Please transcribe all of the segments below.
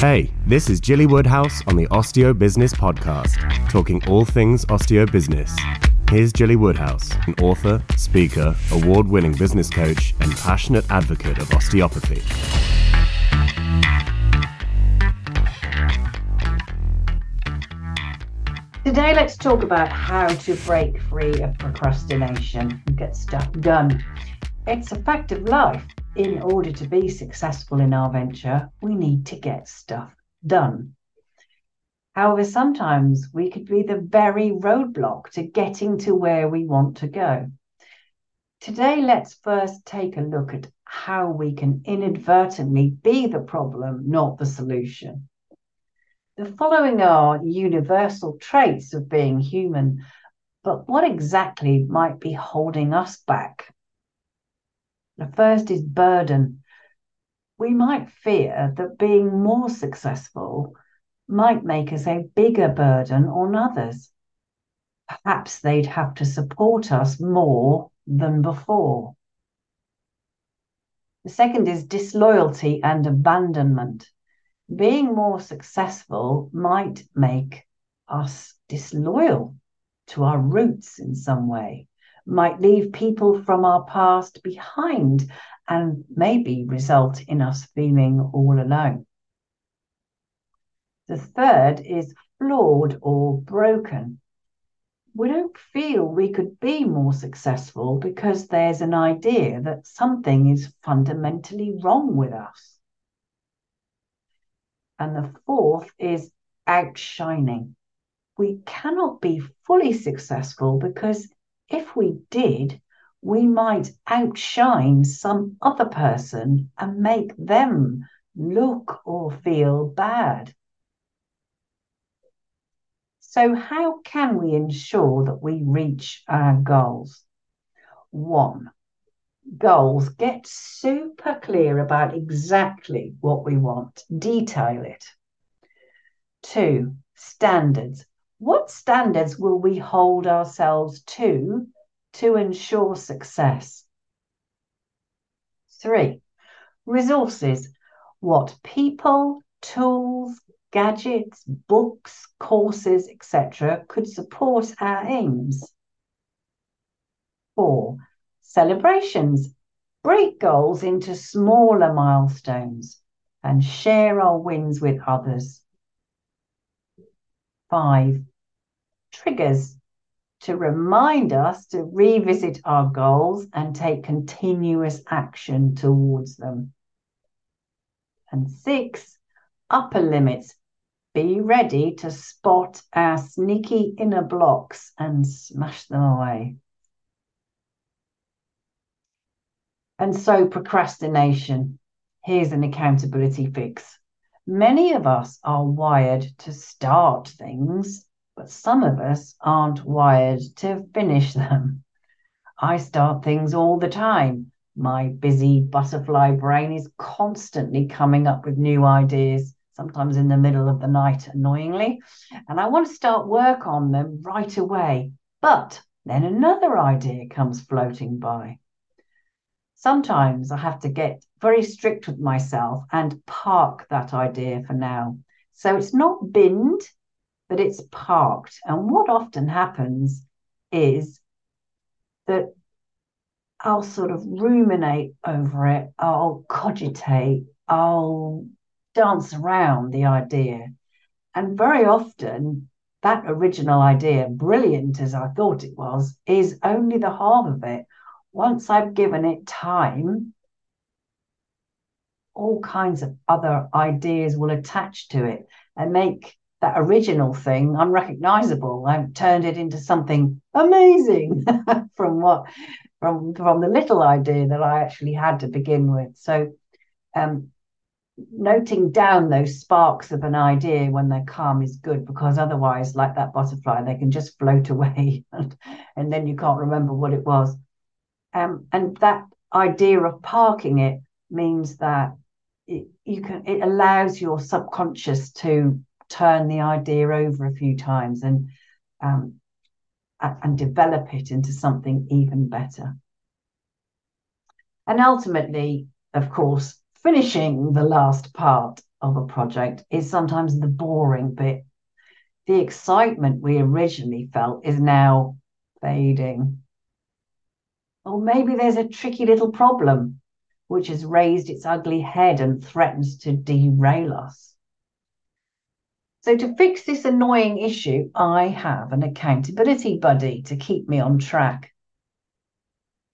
Hey, this is Gilly Woodhouse on the Osteo Business Podcast, talking all things osteo business. Here's Gilly Woodhouse, an author, speaker, award winning business coach, and passionate advocate of osteopathy. Today, let's talk about how to break free of procrastination and get stuff done. It's a fact of life in order to be successful in our venture, we need to get stuff done. However, sometimes we could be the very roadblock to getting to where we want to go. Today, let's first take a look at how we can inadvertently be the problem, not the solution. The following are universal traits of being human, but what exactly might be holding us back? The first is burden. We might fear that being more successful might make us a bigger burden on others. Perhaps they'd have to support us more than before. The second is disloyalty and abandonment. Being more successful might make us disloyal to our roots in some way might leave people from our past behind and maybe result in us feeling all alone. The third is flawed or broken. We don't feel we could be more successful because there's an idea that something is fundamentally wrong with us. And the fourth is outshining. We cannot be fully successful because if we did, we might outshine some other person and make them look or feel bad. So, how can we ensure that we reach our goals? One, goals get super clear about exactly what we want, detail it. Two, standards. What standards will we hold ourselves to to ensure success? Three, resources. What people, tools, gadgets, books, courses, etc., could support our aims? Four, celebrations. Break goals into smaller milestones and share our wins with others. Five, triggers to remind us to revisit our goals and take continuous action towards them. And six, upper limits. Be ready to spot our sneaky inner blocks and smash them away. And so, procrastination. Here's an accountability fix. Many of us are wired to start things but some of us aren't wired to finish them. I start things all the time. My busy butterfly brain is constantly coming up with new ideas, sometimes in the middle of the night, annoyingly. And I want to start work on them right away. But then another idea comes floating by. Sometimes I have to get very strict with myself and park that idea for now. So it's not binned, but it's parked. And what often happens is that I'll sort of ruminate over it, I'll cogitate, I'll dance around the idea. And very often, that original idea, brilliant as I thought it was, is only the half of it. Once I've given it time, all kinds of other ideas will attach to it and make that original thing unrecognizable. I've turned it into something amazing from what from from the little idea that I actually had to begin with. So um, noting down those sparks of an idea when they're calm is good because otherwise, like that butterfly, they can just float away and, and then you can't remember what it was. Um, and that idea of parking it means that it, you can it allows your subconscious to turn the idea over a few times and um, and develop it into something even better. And ultimately, of course, finishing the last part of a project is sometimes the boring bit. The excitement we originally felt is now fading. Or maybe there's a tricky little problem which has raised its ugly head and threatens to derail us. So, to fix this annoying issue, I have an accountability buddy to keep me on track.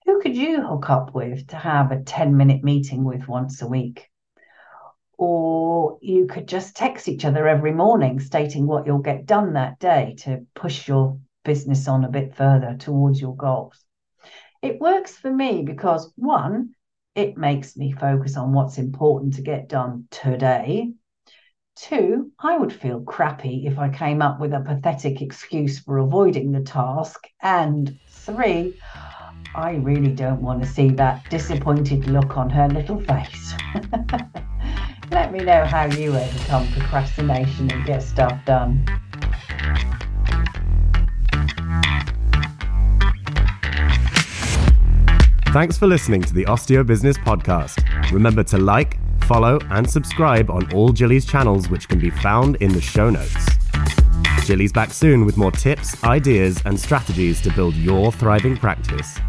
Who could you hook up with to have a 10 minute meeting with once a week? Or you could just text each other every morning stating what you'll get done that day to push your business on a bit further towards your goals. It works for me because one, it makes me focus on what's important to get done today Two, I would feel crappy if I came up with a pathetic excuse for avoiding the task. And three, I really don't want to see that disappointed look on her little face. Let me know how you overcome procrastination and get stuff done. Thanks for listening to the Osteo Business Podcast. Remember to like, follow, and subscribe on all Gilly's channels, which can be found in the show notes. Gilly's back soon with more tips, ideas, and strategies to build your thriving practice.